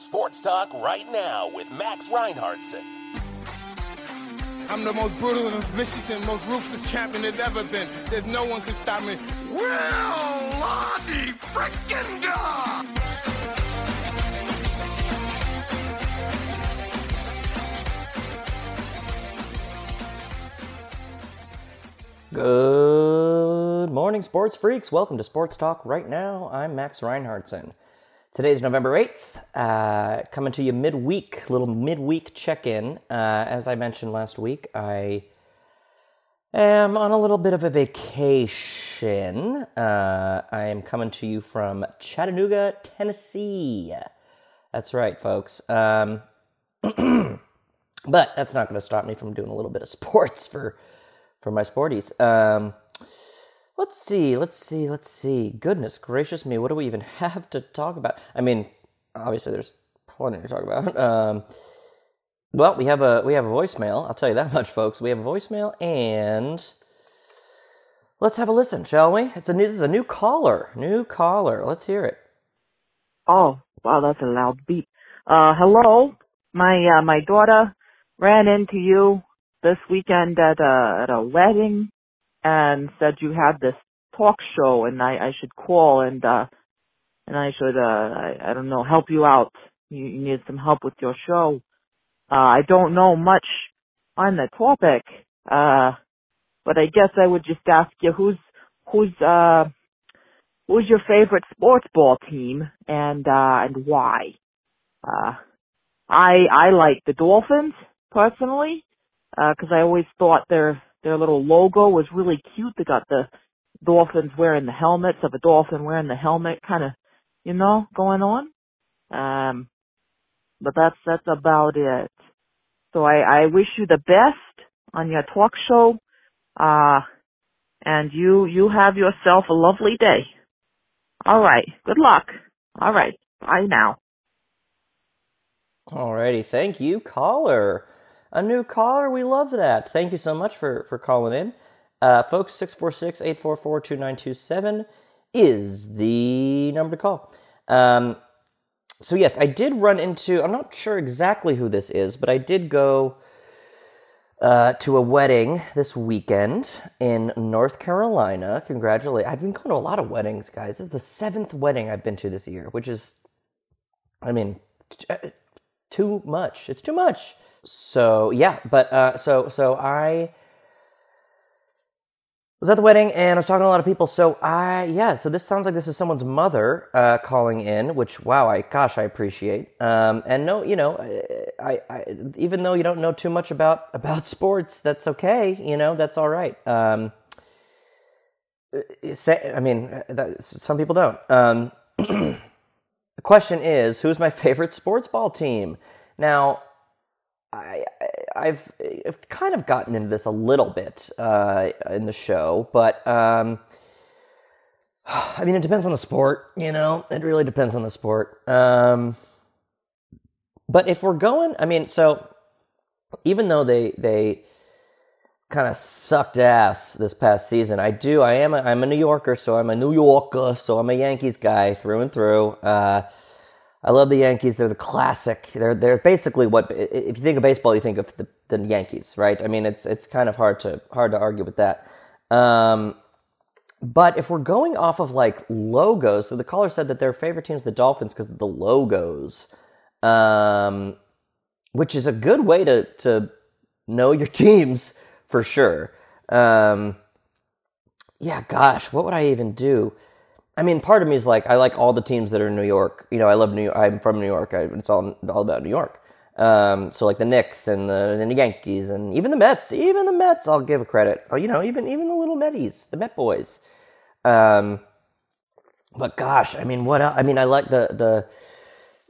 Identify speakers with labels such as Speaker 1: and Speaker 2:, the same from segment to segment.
Speaker 1: Sports Talk right now with Max Reinhardtson.
Speaker 2: I'm the most brutal and vicious and most ruthless champion there's ever been. There's no one can stop me. Will Lottie frickin' God!
Speaker 3: Good morning, sports freaks. Welcome to Sports Talk right now. I'm Max Reinhardtson. Today's November 8th, uh, coming to you midweek, little midweek check in. Uh, as I mentioned last week, I am on a little bit of a vacation. Uh, I am coming to you from Chattanooga, Tennessee. That's right, folks. Um, but that's not going to stop me from doing a little bit of sports for for my sporties. Um, let's see, let's see, let's see. Goodness gracious me, what do we even have to talk about? I mean, obviously there's plenty to talk about. Um, well, we have a we have a voicemail. I'll tell you that much, folks. We have a voicemail, and let's have a listen, shall we? It's a new this is a new caller, new caller. Let's hear it.
Speaker 4: Oh, wow, that's a loud beep. Uh, hello. My, uh, my daughter ran into you this weekend at a, at a wedding and said you had this talk show and I, I should call and, uh, and I should, uh, I, I don't know, help you out. You, you need some help with your show. Uh, I don't know much on the topic, uh, but I guess I would just ask you who's, who's, uh, who's your favorite sports ball team and, uh, and why? Uh, I, I like the Dolphins personally because I always thought their their little logo was really cute. They got the dolphins wearing the helmets of a dolphin wearing the helmet, kind of, you know, going on. Um, but that's that's about it. So I I wish you the best on your talk show. Uh, and you you have yourself a lovely day. All right. Good luck. All right. Bye now.
Speaker 3: Alrighty, thank you, caller. A new caller, we love that. Thank you so much for, for calling in. Uh, folks, 646 844 2927 is the number to call. Um, so, yes, I did run into, I'm not sure exactly who this is, but I did go uh, to a wedding this weekend in North Carolina. Congratulations. I've been going to a lot of weddings, guys. This is the seventh wedding I've been to this year, which is, I mean, t- uh, too much. It's too much. So yeah, but uh, so so I was at the wedding and I was talking to a lot of people. So I yeah, so this sounds like this is someone's mother uh, calling in, which wow, I gosh, I appreciate. Um, and no, you know, I, I even though you don't know too much about about sports, that's okay. You know, that's all right. Um, say, I mean, that, some people don't. Um, the question is, who's my favorite sports ball team? Now, I, I've, I've kind of gotten into this a little bit uh, in the show, but um, I mean, it depends on the sport. You know, it really depends on the sport. Um, but if we're going, I mean, so even though they they kind of sucked ass this past season, I do. I am. A, I'm a New Yorker, so I'm a New Yorker, so I'm a Yankees guy through and through. Uh, I love the Yankees. They're the classic. They're they're basically what if you think of baseball, you think of the, the Yankees, right? I mean, it's it's kind of hard to hard to argue with that. Um, but if we're going off of like logos, so the caller said that their favorite team is the Dolphins because of the logos, um, which is a good way to to know your teams for sure. Um, yeah, gosh, what would I even do? I mean, part of me is like, I like all the teams that are in New York. You know, I love New York. I'm from New York. I, it's all, all about New York. Um, so like the Knicks and the, and the Yankees and even the Mets, even the Mets, I'll give credit. Oh, you know, even, even the little Meties, the Met boys. Um, but gosh, I mean, what? I mean, I like the, the,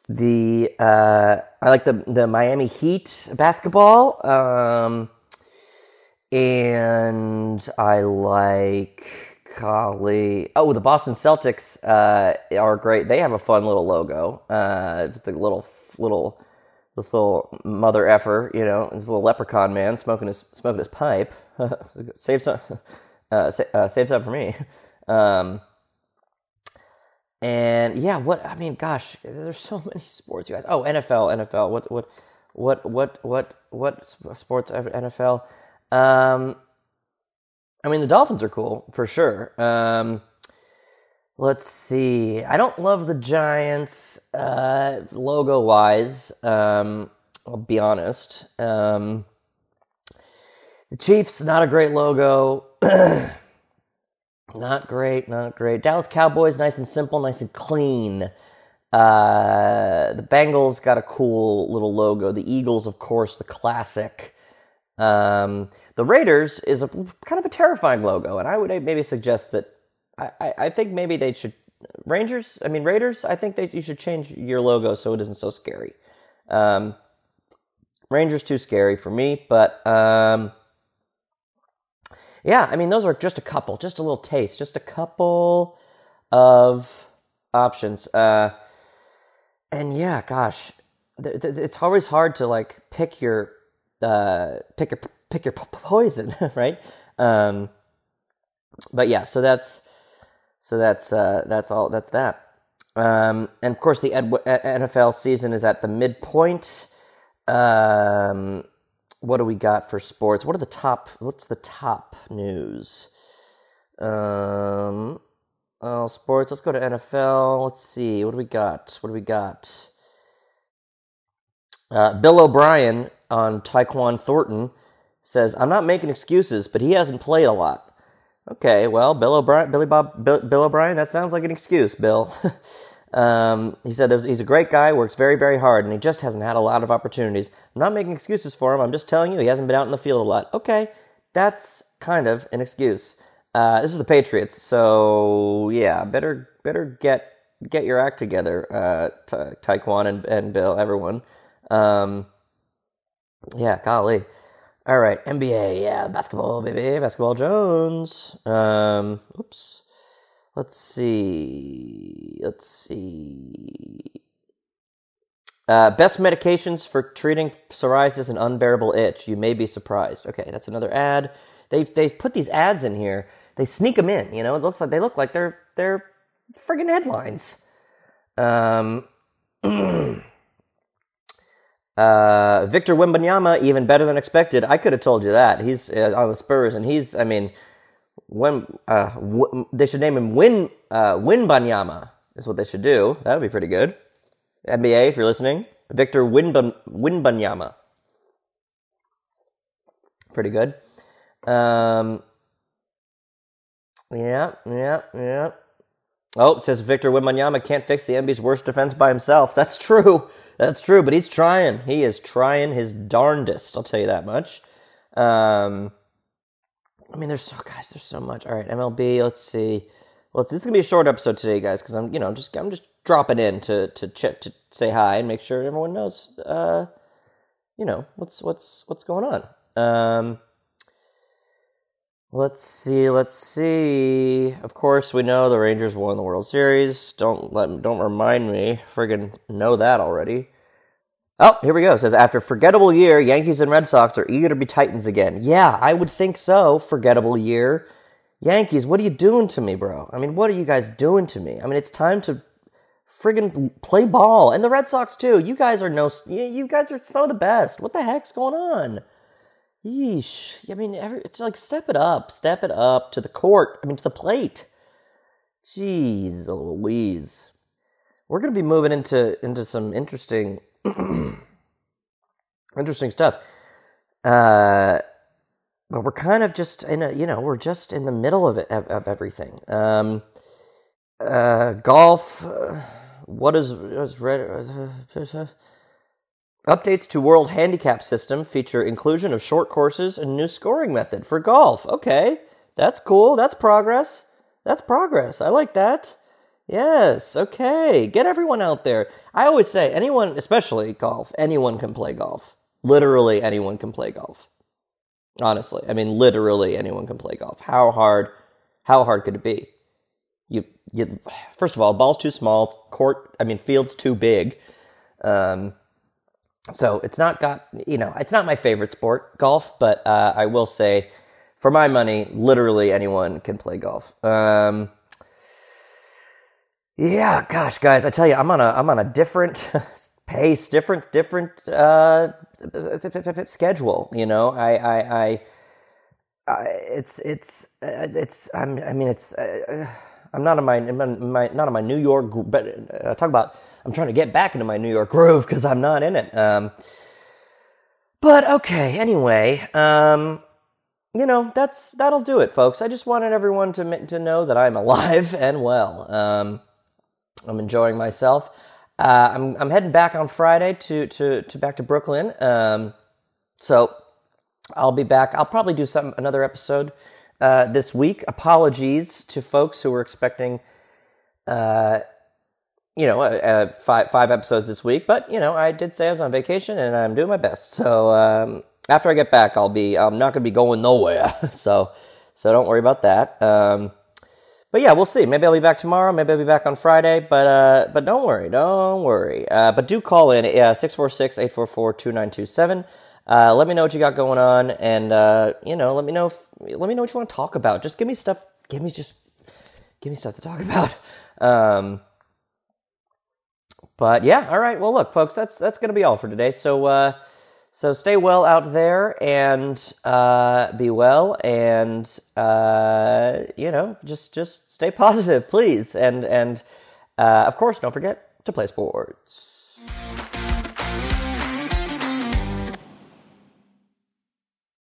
Speaker 3: the, uh, I like the, the Miami Heat basketball. Um, and I like, golly. Oh, the Boston Celtics uh, are great. They have a fun little logo. Uh, just a little, little, this little mother effer, you know, this little leprechaun man smoking his smoking his pipe. save some, uh, sa- uh, save some for me. Um, and yeah, what I mean, gosh, there's so many sports, you guys. Oh, NFL, NFL. What, what, what, what, what, what sports? NFL. Um, I mean, the Dolphins are cool for sure. Um, let's see. I don't love the Giants uh, logo wise. Um, I'll be honest. Um, the Chiefs, not a great logo. not great, not great. Dallas Cowboys, nice and simple, nice and clean. Uh, the Bengals got a cool little logo. The Eagles, of course, the classic. Um, the Raiders is a kind of a terrifying logo, and I would maybe suggest that I, I, I think maybe they should Rangers. I mean Raiders. I think that you should change your logo so it isn't so scary. Um, Rangers too scary for me, but um, yeah, I mean, those are just a couple, just a little taste, just a couple of options. Uh, and yeah, gosh, th- th- it's always hard to like pick your uh, pick your pick your poison, right? Um, but yeah, so that's so that's uh, that's all. That's that. Um, and of course, the NFL season is at the midpoint. Um, what do we got for sports? What are the top? What's the top news? Um, oh, sports. Let's go to NFL. Let's see. What do we got? What do we got? Uh, Bill O'Brien on Tyquan Thornton says, "I'm not making excuses, but he hasn't played a lot." Okay, well, Bill O'Brien, Billy Bob, Bill, Bill O'Brien. That sounds like an excuse, Bill. Um, he said he's a great guy, works very, very hard, and he just hasn't had a lot of opportunities. I'm not making excuses for him. I'm just telling you he hasn't been out in the field a lot. Okay, that's kind of an excuse. Uh, this is the Patriots, so yeah, better better get get your act together, uh, Ta- Tyquan and, and Bill, everyone. Um, yeah, golly. All right, NBA, yeah, basketball, baby, basketball Jones. Um, oops. Let's see. Let's see. Uh, best medications for treating psoriasis and unbearable itch. You may be surprised. Okay, that's another ad. They've they've put these ads in here. They sneak them in. You know, it looks like they look like they're they're friggin' headlines. Um. uh, Victor Wembanyama, even better than expected. I could have told you that. He's uh, on the Spurs, and he's, I mean, when uh, w- they should name him Win uh, Winbanyama is what they should do. That would be pretty good. NBA, if you're listening, Victor Winban- Winbanyama. Pretty good. Um, yeah, yeah, yeah. Oh, says Victor Wembanyama can't fix the NBA's worst defense by himself. That's true. That's true, but he's trying. He is trying his darndest, I'll tell you that much. Um, I mean, there's so guys, there's so much. All right, MLB. Let's see. Well, this is gonna be a short episode today, guys, because I'm, you know, just I'm just dropping in to to ch- to say hi and make sure everyone knows, uh, you know, what's what's what's going on. Um, let's see, let's see. Of course, we know the Rangers won the World Series. Don't let don't remind me. Friggin' know that already. Oh, here we go. It says after forgettable year, Yankees and Red Sox are eager to be Titans again. Yeah, I would think so. Forgettable year. Yankees, what are you doing to me, bro? I mean, what are you guys doing to me? I mean, it's time to friggin' play ball. And the Red Sox too. You guys are no you guys are some of the best. What the heck's going on? Yeesh. I mean, every, it's like step it up, step it up to the court. I mean, to the plate. Jeez, Louise. We're gonna be moving into into some interesting interesting stuff. Uh, but we're kind of just in a, you know, we're just in the middle of it, of, of everything. Um, uh, golf, uh, what is, is red, uh, updates to World Handicap System feature inclusion of short courses and new scoring method for golf. Okay, that's cool. That's progress. That's progress. I like that. Yes, okay. Get everyone out there. I always say, anyone, especially golf, anyone can play golf. Literally anyone can play golf. Honestly. I mean, literally anyone can play golf. How hard, how hard could it be? You, you, first of all, ball's too small, court, I mean, field's too big. Um, so it's not got, you know, it's not my favorite sport, golf, but, uh, I will say, for my money, literally anyone can play golf. Um, yeah, gosh, guys, I tell you, I'm on a I'm on a different pace, different different uh, schedule. You know, I I, I, I it's it's uh, it's I'm, I mean it's uh, I'm not in my, my not in my New York, but uh, talk about I'm trying to get back into my New York groove because I'm not in it. Um, but okay, anyway, um, you know that's that'll do it, folks. I just wanted everyone to to know that I'm alive and well. Um, I'm enjoying myself. Uh, I'm I'm heading back on Friday to to to back to Brooklyn. Um, so I'll be back. I'll probably do some another episode uh, this week. Apologies to folks who were expecting, uh, you know, uh, uh, five five episodes this week. But you know, I did say I was on vacation, and I'm doing my best. So um, after I get back, I'll be. I'm not going to be going nowhere. so so don't worry about that. Um, but yeah, we'll see. Maybe I'll be back tomorrow. Maybe I'll be back on Friday. But uh, but don't worry, don't worry. Uh, but do call in uh, 646-844-2927. Uh, let me know what you got going on, and uh, you know, let me know. If, let me know what you want to talk about. Just give me stuff. Give me just give me stuff to talk about. Um, but yeah, all right. Well, look, folks, that's that's gonna be all for today. So. Uh, so stay well out there and uh, be well, and uh, you know, just just stay positive, please, and and uh, of course, don't forget to play sports.